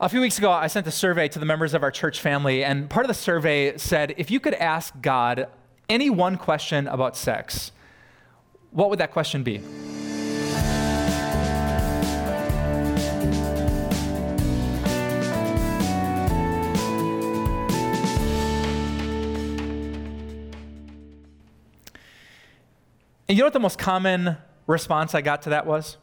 A few weeks ago, I sent a survey to the members of our church family, and part of the survey said if you could ask God any one question about sex, what would that question be? And you know what the most common response I got to that was?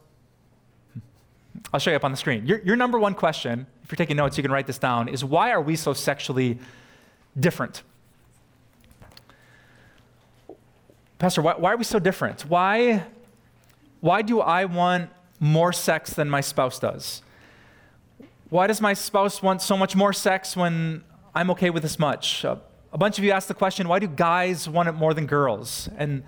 I'll show you up on the screen. Your, your number one question, if you're taking notes, you can write this down, is why are we so sexually different? Pastor, why, why are we so different? Why, why do I want more sex than my spouse does? Why does my spouse want so much more sex when I'm okay with this much? Uh, a bunch of you asked the question, why do guys want it more than girls? And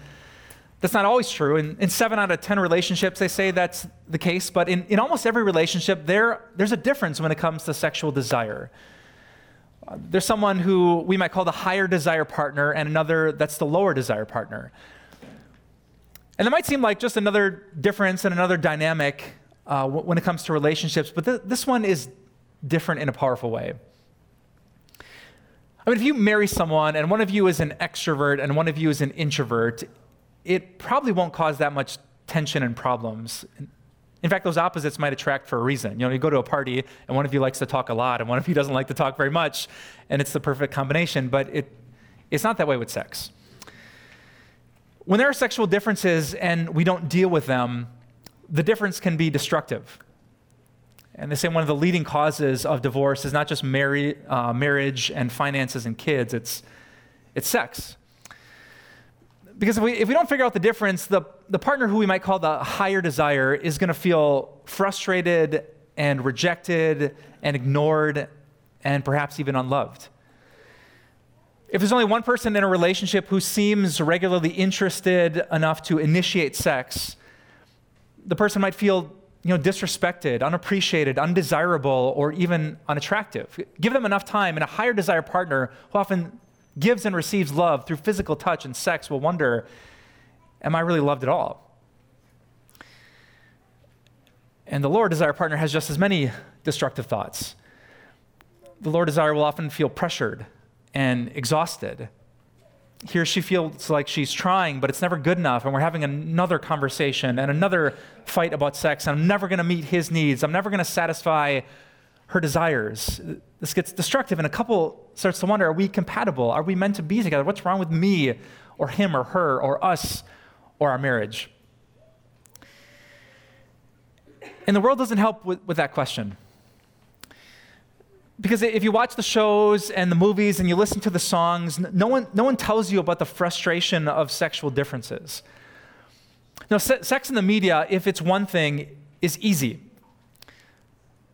that's not always true. In, in seven out of 10 relationships, they say that's the case, but in, in almost every relationship, there, there's a difference when it comes to sexual desire. There's someone who we might call the higher desire partner, and another that's the lower desire partner. And it might seem like just another difference and another dynamic uh, when it comes to relationships, but th- this one is different in a powerful way. I mean, if you marry someone and one of you is an extrovert and one of you is an introvert, it probably won't cause that much tension and problems. In fact, those opposites might attract for a reason. You know, you go to a party and one of you likes to talk a lot and one of you doesn't like to talk very much, and it's the perfect combination, but it, it's not that way with sex. When there are sexual differences and we don't deal with them, the difference can be destructive. And they say one of the leading causes of divorce is not just marry, uh, marriage and finances and kids, it's, it's sex. Because if we, if we don't figure out the difference, the, the partner who we might call the higher desire is going to feel frustrated and rejected and ignored and perhaps even unloved. If there's only one person in a relationship who seems regularly interested enough to initiate sex, the person might feel you know, disrespected, unappreciated, undesirable, or even unattractive. Give them enough time, and a higher desire partner who often gives and receives love through physical touch and sex will wonder, am I really loved at all? And the lower desire partner has just as many destructive thoughts. The lower desire will often feel pressured and exhausted. Here she feels like she's trying, but it's never good enough, and we're having another conversation and another fight about sex, and I'm never going to meet his needs. I'm never going to satisfy her desires. This gets destructive, and a couple starts to wonder are we compatible? Are we meant to be together? What's wrong with me, or him, or her, or us, or our marriage? And the world doesn't help with, with that question. Because if you watch the shows and the movies and you listen to the songs, no one, no one tells you about the frustration of sexual differences. Now, se- sex in the media, if it's one thing, is easy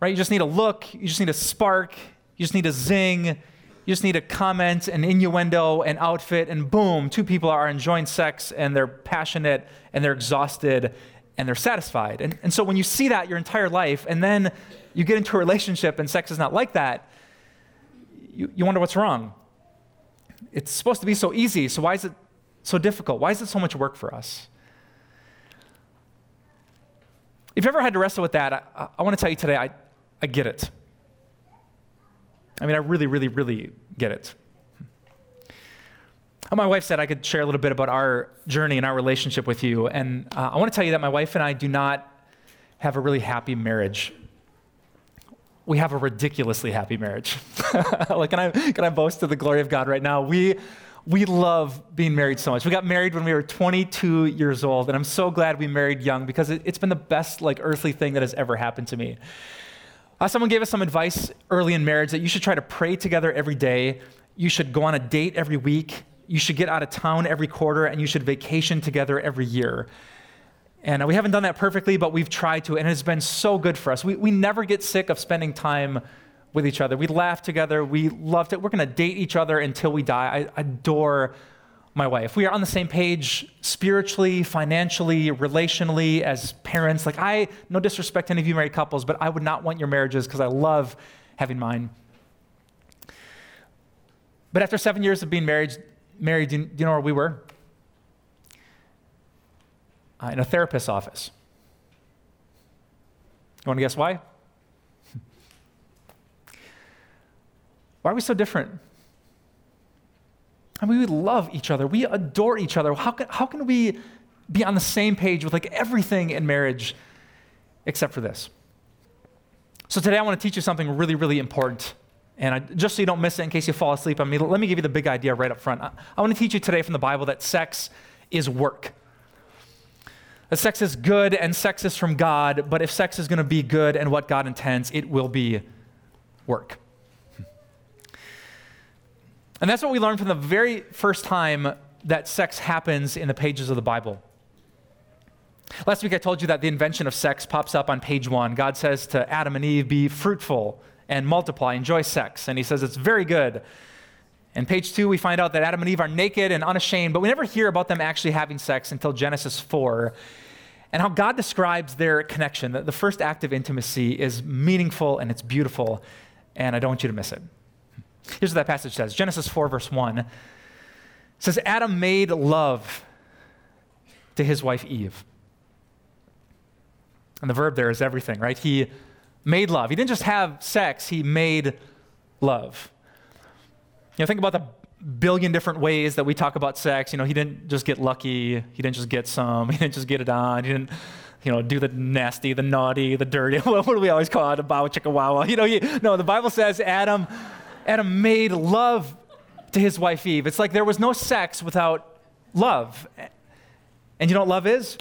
right? You just need a look, you just need a spark, you just need a zing, you just need a comment, an innuendo, an outfit, and boom, two people are enjoying sex and they're passionate and they're exhausted and they're satisfied. And, and so when you see that your entire life and then you get into a relationship and sex is not like that, you, you wonder what's wrong. It's supposed to be so easy, so why is it so difficult? Why is it so much work for us? If you ever had to wrestle with that, I, I want to tell you today, I, I get it. I mean, I really, really, really get it. My wife said I could share a little bit about our journey and our relationship with you. And uh, I want to tell you that my wife and I do not have a really happy marriage. We have a ridiculously happy marriage. like, can I, can I boast to the glory of God right now? We, we love being married so much. We got married when we were 22 years old, and I'm so glad we married young because it, has been the best, like, earthly thing that has ever happened to me. Uh, someone gave us some advice early in marriage that you should try to pray together every day. You should go on a date every week. You should get out of town every quarter, and you should vacation together every year. And uh, we haven't done that perfectly, but we've tried to, and it has been so good for us. We, we never get sick of spending time with each other. We laugh together. We loved it. We're going to date each other until we die. I adore my wife. We are on the same page spiritually, financially, relationally, as parents. Like, I, no disrespect to any of you married couples, but I would not want your marriages because I love having mine. But after seven years of being married, married do you, know where we were? Uh, in a therapist's office. You want to guess why? Why are we so different? I mean, we love each other. We adore each other. How can, how can we be on the same page with like everything in marriage except for this? So today I want to teach you something really, really important. And I, just so you don't miss it in case you fall asleep on me, let me give you the big idea right up front. I, I want to teach you today from the Bible that sex is work. That sex is good and sex is from God, but if sex is going to be good and what God intends, it will be work. And that's what we learned from the very first time that sex happens in the pages of the Bible. Last week I told you that the invention of sex pops up on page one. God says to Adam and Eve, Be fruitful and multiply, enjoy sex. And he says it's very good. And page two, we find out that Adam and Eve are naked and unashamed, but we never hear about them actually having sex until Genesis 4. And how God describes their connection. The first act of intimacy is meaningful and it's beautiful, and I don't want you to miss it. Here's what that passage says Genesis 4, verse 1 says, Adam made love to his wife Eve. And the verb there is everything, right? He made love. He didn't just have sex, he made love. You know, think about the billion different ways that we talk about sex. You know, he didn't just get lucky, he didn't just get some, he didn't just get it on, he didn't, you know, do the nasty, the naughty, the dirty. what do we always call it? A bow chicka wow. You know, you, no, the Bible says Adam, Adam made love to his wife Eve. It's like there was no sex without love. And you know what love is?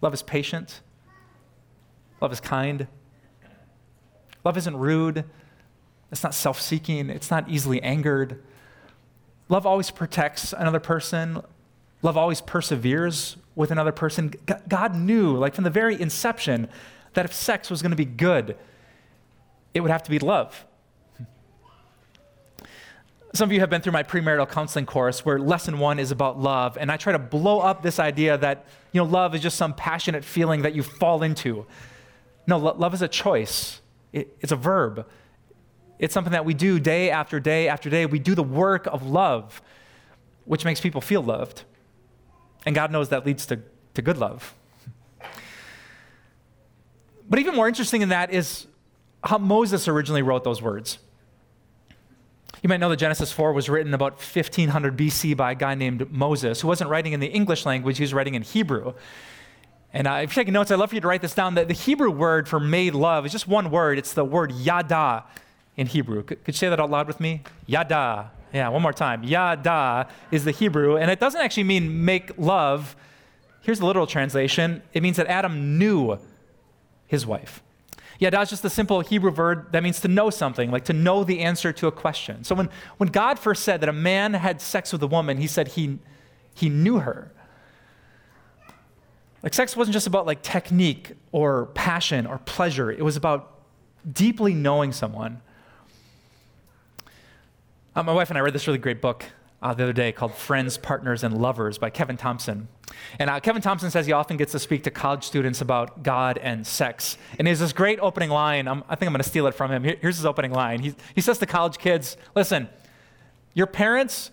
Love is patient. Love is kind. Love isn't rude. It's not self seeking. It's not easily angered. Love always protects another person. Love always perseveres with another person. God knew, like from the very inception, that if sex was going to be good, it would have to be love. Some of you have been through my premarital counseling course where lesson one is about love, and I try to blow up this idea that you know, love is just some passionate feeling that you fall into. No, lo- love is a choice, it, it's a verb. It's something that we do day after day after day. We do the work of love, which makes people feel loved. And God knows that leads to, to good love. But even more interesting than that is how Moses originally wrote those words. You might know that Genesis 4 was written about 1500 BC by a guy named Moses, who wasn't writing in the English language, he was writing in Hebrew. And uh, if you're taking notes, I'd love for you to write this down. The, the Hebrew word for made love is just one word. It's the word yada in Hebrew. Could, could you say that out loud with me? Yada. Yeah, one more time. Yada is the Hebrew, and it doesn't actually mean make love. Here's the literal translation it means that Adam knew his wife. Yeah, that's just a simple Hebrew verb that means to know something, like to know the answer to a question. So when, when God first said that a man had sex with a woman, he said he, he knew her. Like sex wasn't just about like technique or passion or pleasure. It was about deeply knowing someone. Uh, my wife and I read this really great book uh, the other day called Friends, Partners, and Lovers by Kevin Thompson. And uh, Kevin Thompson says he often gets to speak to college students about God and sex. And he has this great opening line. I'm, i think I'm going to steal it from him. Here, here's his opening line. He, he says to college kids Listen, your parents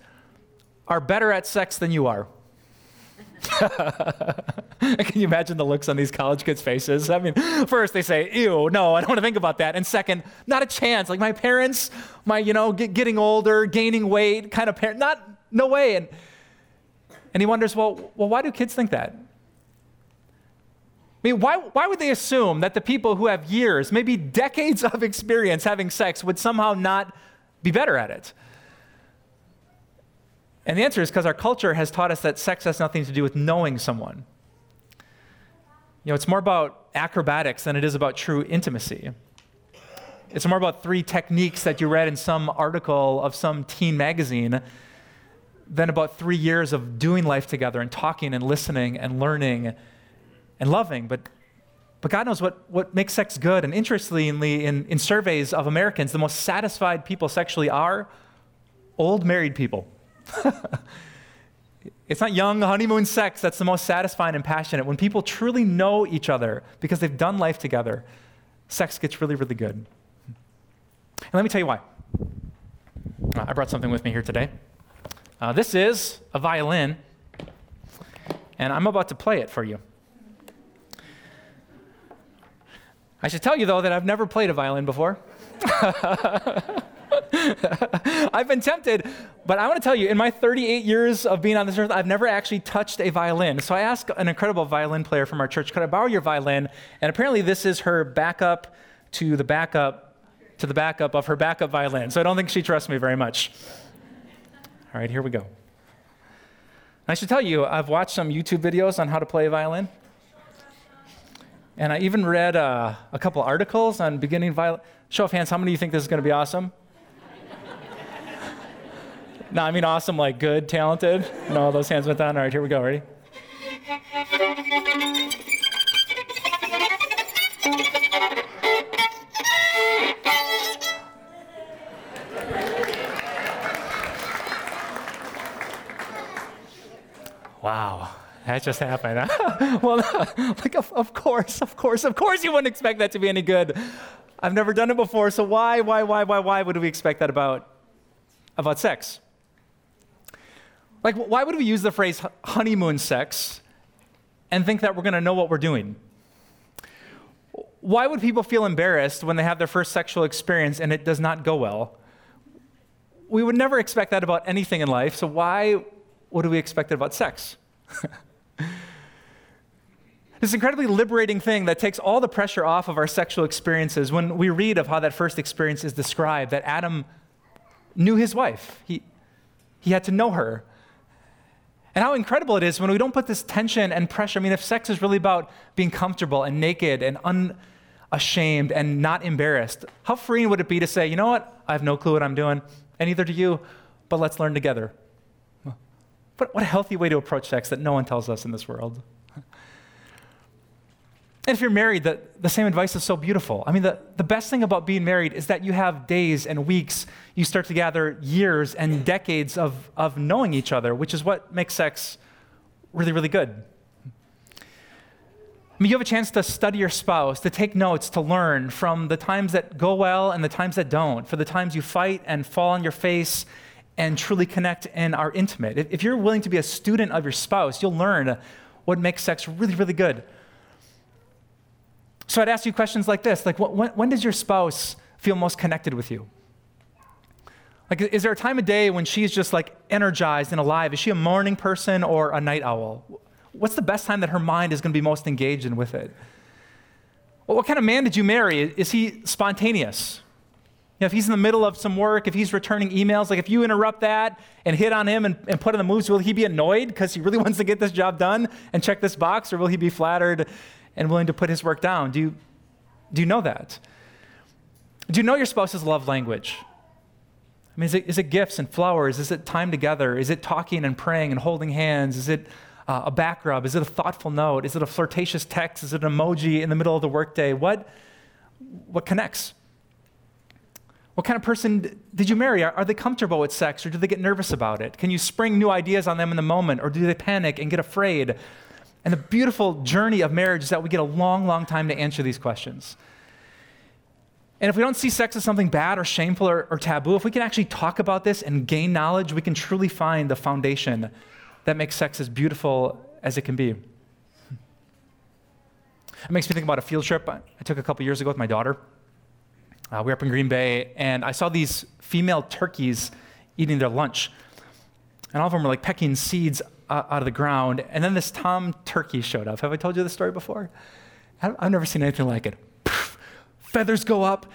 are better at sex than you are. Can you imagine the looks on these college kids' faces? I mean, first they say, ew, no, I don't want to think about that. And second, not a chance. Like my parents, my, you know, get, getting older, gaining weight kind of parent, not, no way. And, and he wonders, well, well, why do kids think that? I mean, why, why would they assume that the people who have years, maybe decades of experience having sex would somehow not be better at it? And the answer is because our culture has taught us that sex has nothing to do with knowing someone. You know, it's more about acrobatics than it is about true intimacy. It's more about three techniques that you read in some article of some teen magazine than about three years of doing life together and talking and listening and learning and loving. But, but God knows what, what makes sex good. And interestingly, in, in surveys of Americans, the most satisfied people sexually are old married people. it's not young honeymoon sex that's the most satisfying and passionate. When people truly know each other because they've done life together, sex gets really, really good. And let me tell you why. I brought something with me here today. Uh, this is a violin, and I'm about to play it for you. I should tell you, though, that I've never played a violin before. I've been tempted, but I want to tell you, in my 38 years of being on this earth, I've never actually touched a violin. So I asked an incredible violin player from our church, could I borrow your violin? And apparently, this is her backup to the backup to the backup of her backup violin. So I don't think she trusts me very much. All right, here we go. I should tell you, I've watched some YouTube videos on how to play violin. And I even read uh, a couple articles on beginning violin. Show of hands, how many of you think this is going to be awesome? no, I mean awesome, like good, talented. No, those hands went down. All right, here we go. Ready? That just happened. well, like, of, of course, of course, of course you wouldn't expect that to be any good. I've never done it before, so why, why, why, why, why would we expect that about, about sex? Like, why would we use the phrase honeymoon sex and think that we're going to know what we're doing? Why would people feel embarrassed when they have their first sexual experience and it does not go well? We would never expect that about anything in life, so why would we expect it about sex? this incredibly liberating thing that takes all the pressure off of our sexual experiences when we read of how that first experience is described that Adam knew his wife, he, he had to know her. And how incredible it is when we don't put this tension and pressure. I mean, if sex is really about being comfortable and naked and unashamed and not embarrassed, how freeing would it be to say, you know what, I have no clue what I'm doing, and neither do you, but let's learn together. What, what a healthy way to approach sex that no one tells us in this world. And if you're married, the, the same advice is so beautiful. I mean, the, the best thing about being married is that you have days and weeks, you start to gather years and decades of, of knowing each other, which is what makes sex really, really good. I mean, you have a chance to study your spouse, to take notes, to learn from the times that go well and the times that don't, for the times you fight and fall on your face and truly connect and are intimate. If you're willing to be a student of your spouse, you'll learn what makes sex really, really good. So I'd ask you questions like this like, when, when does your spouse feel most connected with you? Like, is there a time of day when she's just like energized and alive? Is she a morning person or a night owl? What's the best time that her mind is going to be most engaged with it? Well, what kind of man did you marry? Is he spontaneous? You know, if he's in the middle of some work, if he's returning emails, like if you interrupt that and hit on him and, and put in the moves, will he be annoyed because he really wants to get this job done and check this box, or will he be flattered and willing to put his work down? Do you, do you know that? Do you know your spouse's love language? I mean, is it, is it gifts and flowers? Is it time together? Is it talking and praying and holding hands? Is it uh, a back rub? Is it a thoughtful note? Is it a flirtatious text? Is it an emoji in the middle of the workday? What, what connects? What kind of person did you marry? Are, they comfortable with sex or do they get nervous about it? Can you spring new ideas on them in the moment or do they panic and get afraid? And the beautiful journey of marriage is that we get a long, long time to answer these questions. And if we don't see sex as something bad or shameful or, or, taboo, if we can actually talk about this and gain knowledge, we can truly find the foundation that makes sex as beautiful as it can be. It makes me think about a field trip I took a couple years ago with my daughter. Uh, we were up in Green Bay, and I saw these female turkeys eating their lunch. And all of them were like pecking seeds uh, out of the ground. And then this tom turkey showed up. Have I told you this story before? I've never seen anything like it. feathers go up,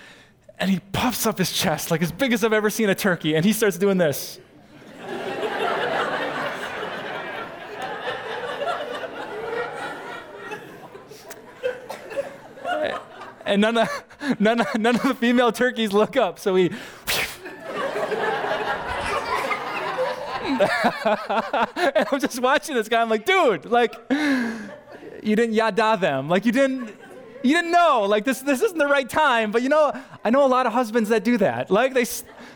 and he puffs up his chest like as big as I've ever seen a turkey, and he starts doing this. and none of, none, of, none of the female turkeys look up. So we. and I'm just watching this guy. I'm like, dude, like, you didn't yada them. Like, you didn't, you didn't know. Like, this, this isn't the right time. But you know, I know a lot of husbands that do that. Like, they,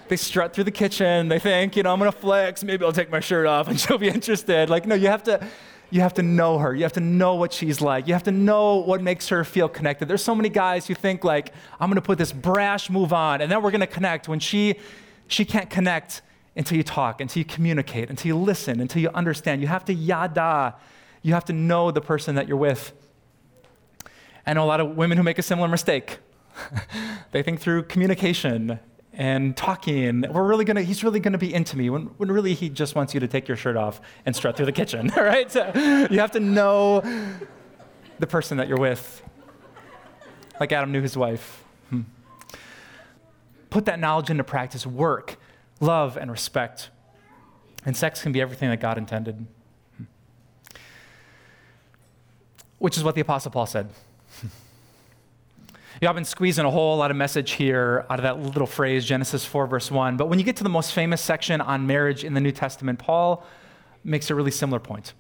they strut through the kitchen. They think, you know, I'm gonna flex. Maybe I'll take my shirt off, and she'll be interested. Like, no, you have to you have to know her. You have to know what she's like. You have to know what makes her feel connected. There's so many guys who think like, I'm going to put this brash move on and then we're going to connect when she she can't connect until you talk, until you communicate, until you listen, until you understand. You have to yada. You have to know the person that you're with. I know a lot of women who make a similar mistake. they think through communication and talking. We're really gonna, he's really gonna be into me when, when really he just wants you to take your shirt off and strut through the kitchen, right? So you have to know the person that you're with, like Adam knew his wife. Hmm. Put that knowledge into practice, work, love, and respect. And sex can be everything that God intended. Which is what the Apostle Paul said. Know, I've been squeezing a whole lot of message here out of that little phrase, Genesis 4, verse 1. But when you get to the most famous section on marriage in the New Testament, Paul makes a really similar point.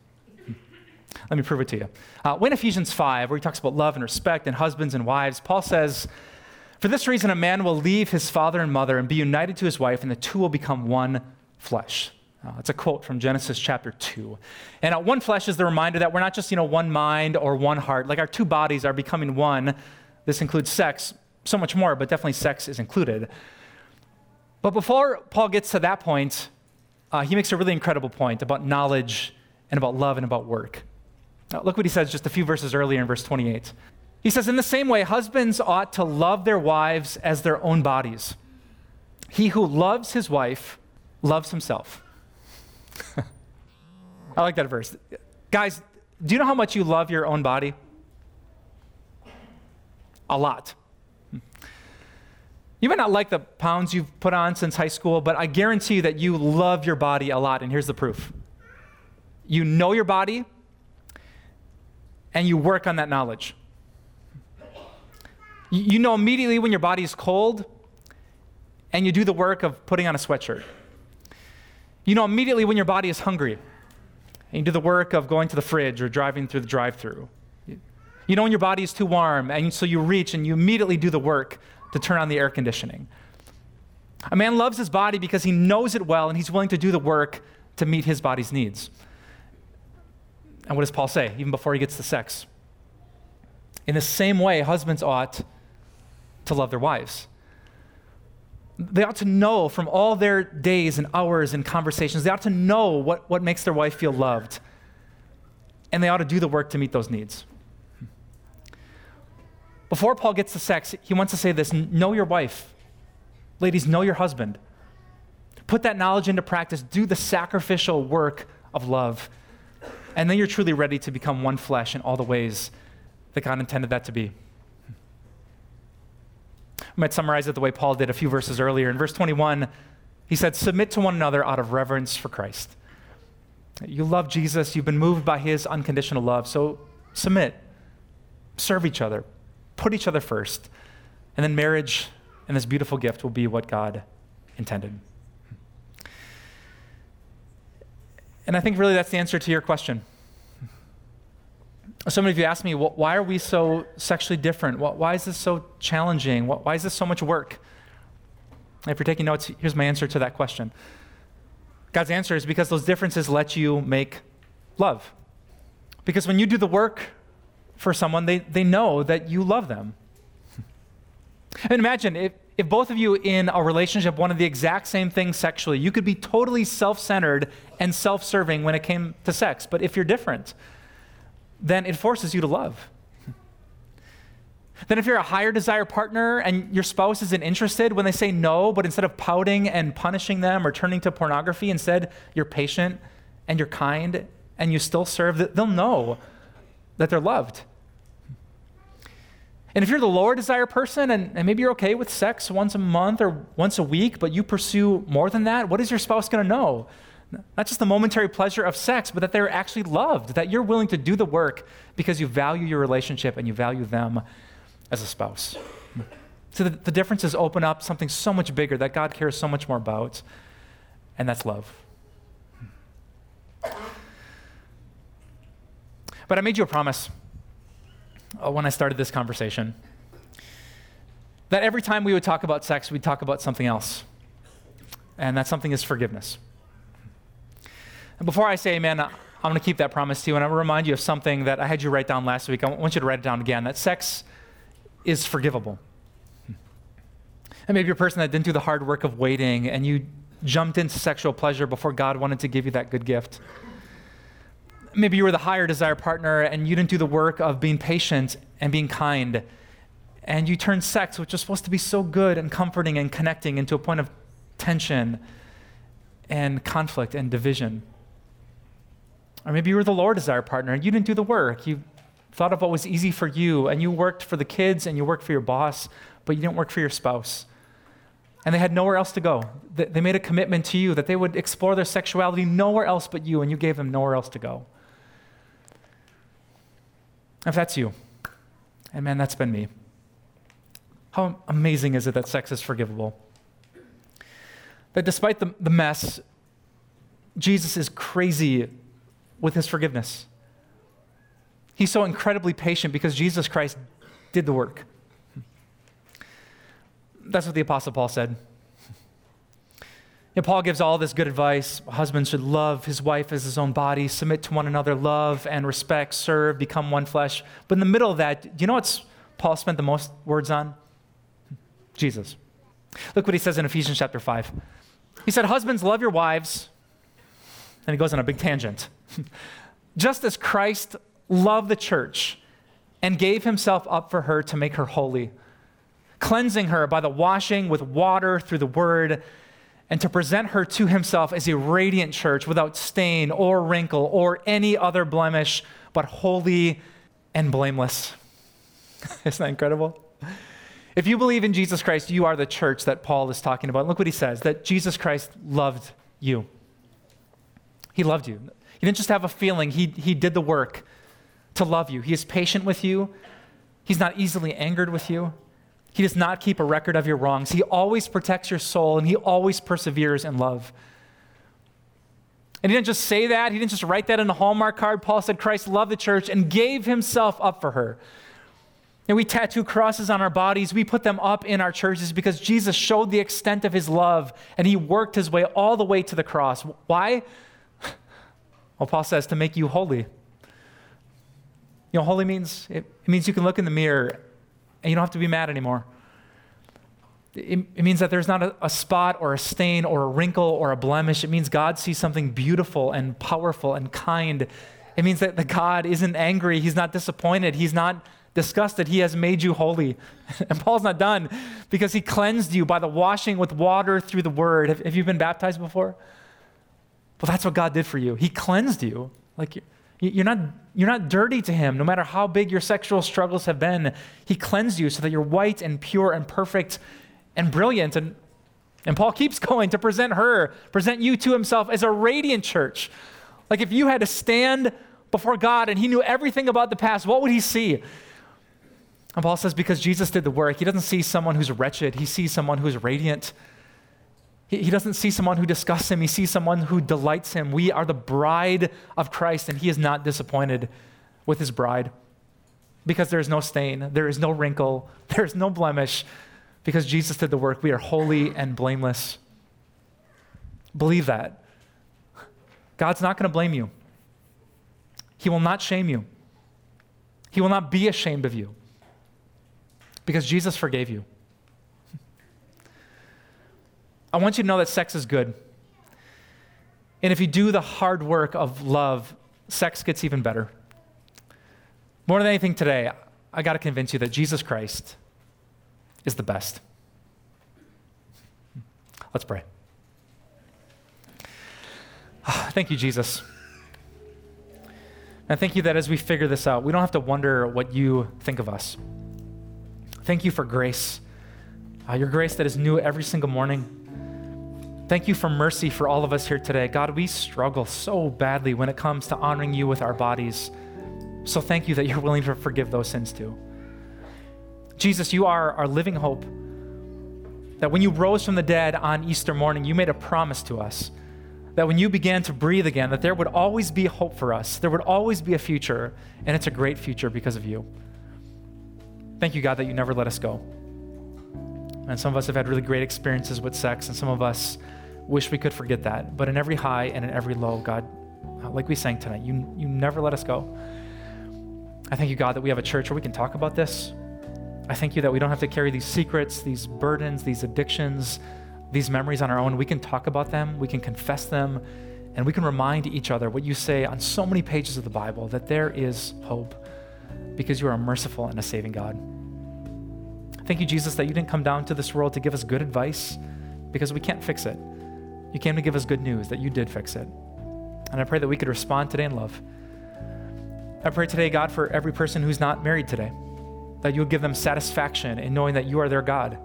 Let me prove it to you. Uh, when Ephesians 5, where he talks about love and respect and husbands and wives, Paul says, For this reason, a man will leave his father and mother and be united to his wife, and the two will become one flesh. Uh, it's a quote from Genesis chapter 2. And uh, one flesh is the reminder that we're not just, you know, one mind or one heart. Like our two bodies are becoming one this includes sex, so much more, but definitely sex is included. But before Paul gets to that point, uh, he makes a really incredible point about knowledge and about love and about work. Now, look what he says just a few verses earlier in verse 28. He says, In the same way, husbands ought to love their wives as their own bodies. He who loves his wife loves himself. I like that verse. Guys, do you know how much you love your own body? a lot. You might not like the pounds you've put on since high school, but I guarantee you that you love your body a lot, and here's the proof. You know your body, and you work on that knowledge. You know immediately when your body is cold, and you do the work of putting on a sweatshirt. You know immediately when your body is hungry, and you do the work of going to the fridge or driving through the drive through. You know when your body is too warm, and so you reach and you immediately do the work to turn on the air conditioning. A man loves his body because he knows it well and he's willing to do the work to meet his body's needs. And what does Paul say, even before he gets to sex? In the same way, husbands ought to love their wives. They ought to know from all their days and hours and conversations, they ought to know what, what makes their wife feel loved. And they ought to do the work to meet those needs. Before Paul gets to sex, he wants to say this know your wife. Ladies, know your husband. Put that knowledge into practice. Do the sacrificial work of love. And then you're truly ready to become one flesh in all the ways that God intended that to be. I might summarize it the way Paul did a few verses earlier. In verse 21, he said, Submit to one another out of reverence for Christ. You love Jesus, you've been moved by his unconditional love, so submit, serve each other, put each other first. And then marriage and this beautiful gift will be what God intended. And I think really that's the answer to your question. So many of you ask me, why are we so sexually different? Why is this so challenging? Why is this so much work? If you're taking notes, here's my answer to that question. God's answer is because those differences let you make love. Because when you do the work for someone, they, they know that you love them. And imagine if, if both of you in a relationship wanted the exact same thing sexually, you could be totally self centered and self serving when it came to sex. But if you're different, then it forces you to love. Then, if you're a higher desire partner and your spouse isn't interested when they say no, but instead of pouting and punishing them or turning to pornography, instead you're patient and you're kind and you still serve, they'll know that they're loved. And if you're the lower desire person and, and, maybe you're okay with sex once a month or once a week, but you pursue more than that, what is your spouse going to know? Not just the momentary pleasure of sex, but that they're actually loved, that you're willing to do the work because you value your relationship and you value them as a spouse. So the, the differences open up something so much bigger that God cares so much more about, and that's love. But I made you a promise uh, when I started this conversation that every time we would talk about sex, we'd talk about something else. And that something is forgiveness. And before I say amen, I'm going to keep that promise to you, and I want to remind you of something that I had you write down last week. I want you to write it down again that sex is forgivable. And maybe you're a person that didn't do the hard work of waiting and you jumped into sexual pleasure before God wanted to give you that good gift maybe you were the higher desire partner and you didn't do the work of being patient and being kind. And you turned sex, which is supposed to be so good and comforting and connecting, into a point of tension and conflict and division. Or maybe you were the Lord desire partner and you didn't do the work. You thought of what was easy for you and you worked for the kids and you worked for your boss, but you didn't work for your spouse. And they had nowhere else to go. They made a commitment to you that they would explore their sexuality nowhere else but you, and you gave them nowhere else to go. If that's you, and man, that's been me. How amazing is it that sex is forgivable? That despite the, the mess, Jesus is crazy with his forgiveness. He's so incredibly patient because Jesus Christ did the work. That's what the Apostle Paul said. And Paul gives all this good advice. Husbands should love his wife as his own body, submit to one another, love and respect, serve, become one flesh. But in the middle of that, do you know what Paul spent the most words on? Jesus. Look what he says in Ephesians chapter 5. He said, Husbands, love your wives. And he goes on a big tangent. Just as Christ loved the church and gave himself up for her to make her holy, cleansing her by the washing with water through the word, and to present her to himself as a radiant church without stain or wrinkle or any other blemish, but holy and blameless. Isn't that incredible? If you believe in Jesus Christ, you are the church that Paul is talking about. Look what he says that Jesus Christ loved you. He loved you. He didn't just have a feeling, he, he did the work to love you. He is patient with you, He's not easily angered with you. He does not keep a record of your wrongs. He always protects your soul and he always perseveres in love. And he didn't just say that, he didn't just write that in a Hallmark card. Paul said Christ loved the church and gave himself up for her. And we tattoo crosses on our bodies, we put them up in our churches because Jesus showed the extent of his love and he worked his way all the way to the cross. Why? Well, Paul says to make you holy. You know, holy means it, it means you can look in the mirror and you don't have to be mad anymore. It, it means that there's not a, a spot or a stain or a wrinkle or a blemish. It means God sees something beautiful and powerful and kind. It means that the God isn't angry. He's not disappointed. He's not disgusted. He has made you holy. And Paul's not done because he cleansed you by the washing with water through the word. Have, have you been baptized before? Well, that's what God did for you. He cleansed you. Like you're not, you're not dirty to him, no matter how big your sexual struggles have been. He cleansed you so that you're white and pure and perfect and brilliant. And, and Paul keeps going to present her, present you to himself as a radiant church. Like if you had to stand before God and he knew everything about the past, what would he see? And Paul says, because Jesus did the work, he doesn't see someone who's wretched, he sees someone who's radiant. He, he doesn't see someone who disgusts him, he sees someone who delights him. We are the bride of Christ, and he is not disappointed with his bride because there is no stain, there is no wrinkle, there is no blemish. Because Jesus did the work, we are holy and blameless. Believe that. God's not going to blame you. He will not shame you. He will not be ashamed of you because Jesus forgave you. I want you to know that sex is good. And if you do the hard work of love, sex gets even better. More than anything today, I got to convince you that Jesus Christ is the best. Let's pray. Thank you, Jesus. And thank you that as we figure this out, we don't have to wonder what you think of us. Thank you for grace, uh, your grace that is new every single morning. Thank you for mercy for all of us here today. God, we struggle so badly when it comes to honoring you with our bodies. So thank you that you're willing to forgive those sins too. Jesus, you are our living hope. That when you rose from the dead on Easter morning, you made a promise to us that when you began to breathe again, that there would always be hope for us. There would always be a future, and it's a great future because of you. Thank you, God, that you never let us go. And some of us have had really great experiences with sex, and some of us wish we could forget that. But in every high and in every low, God, uh, like we sang tonight, you, you never let us go. I thank you, God, that we have a church where we can talk about this. I thank you that we don't have to carry these secrets, these burdens, these addictions, these memories on our own. We can talk about them, we can confess them, and we can remind each other what you say on so many pages of the Bible that there is hope because you are a merciful and a saving God. Thank you, Jesus, that you didn't come down to this world to give us good advice because we can't fix it. You came to give us good news that you did fix it. And I pray that we could respond today in love. I pray today, God, for every person who's not married today, that you would give them satisfaction in knowing that you are their God,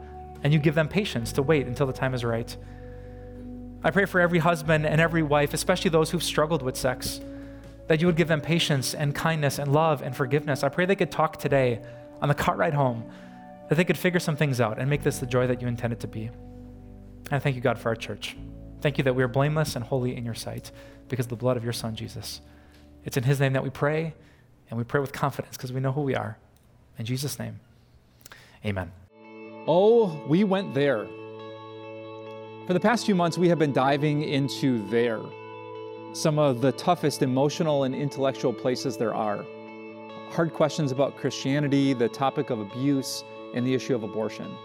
and you give them patience to wait until the time is right. I pray for every husband and every wife, especially those who've struggled with sex, that you would give them patience and kindness and love and forgiveness. I pray they could talk today on the car ride home, that they could figure some things out and make this the joy that you intended to be. And I thank you, God, for our church. Thank you that we are blameless and holy in your sight because of the blood of your Son, Jesus. It's in his name that we pray. And we pray with confidence because we know who we are. In Jesus' name, amen. Oh, we went there. For the past few months, we have been diving into there, some of the toughest emotional and intellectual places there are. Hard questions about Christianity, the topic of abuse, and the issue of abortion.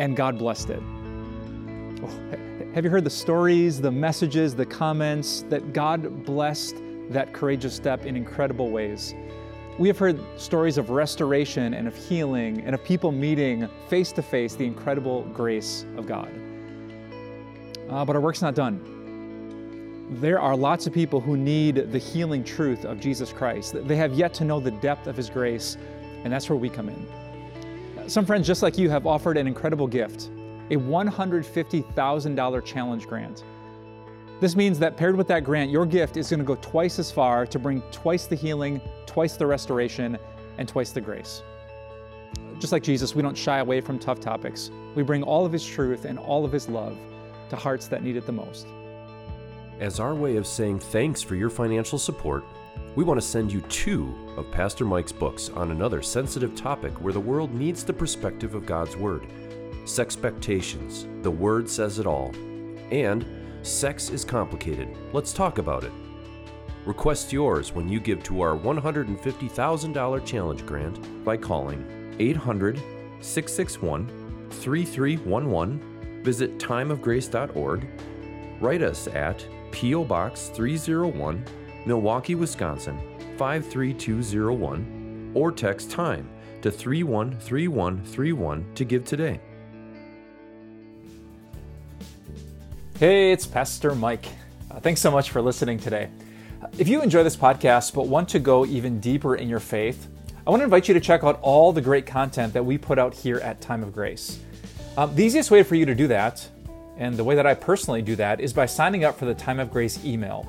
And God blessed it. Oh, have you heard the stories, the messages, the comments that God blessed that courageous step in incredible ways. We have heard stories of restoration and of healing and of people meeting face to face the incredible grace of God. Uh, but our work's not done. There are lots of people who need the healing truth of Jesus Christ. They have yet to know the depth of His grace, and that's where we come in. Some friends, just like you, have offered an incredible gift a $150,000 challenge grant. This means that paired with that grant, your gift is going to go twice as far to bring twice the healing, twice the restoration, and twice the grace. Just like Jesus, we don't shy away from tough topics. We bring all of His truth and all of His love to hearts that need it the most. As our way of saying thanks for your financial support, we want to send you two of Pastor Mike's books on another sensitive topic where the world needs the perspective of God's Word. Sexpectations, The Word Says It All, and Sex is complicated. Let's talk about it. Request yours when you give to our $150,000 challenge grant by calling 800 661 3311. Visit timeofgrace.org. Write us at P.O. Box 301, Milwaukee, Wisconsin 53201, or text TIME to 313131 to give today. Hey, it's Pastor Mike. Uh, thanks so much for listening today. If you enjoy this podcast but want to go even deeper in your faith, I want to invite you to check out all the great content that we put out here at Time of Grace. Um, the easiest way for you to do that, and the way that I personally do that, is by signing up for the Time of Grace email.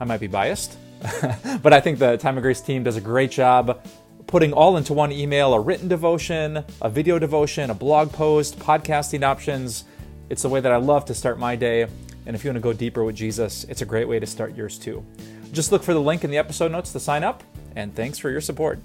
I might be biased, but I think the Time of Grace team does a great job putting all into one email a written devotion, a video devotion, a blog post, podcasting options it's the way that I love to start my day. And if you want to go deeper with Jesus, it's a great way to start yours too. Just look for the link in the episode notes to sign up, and thanks for your support.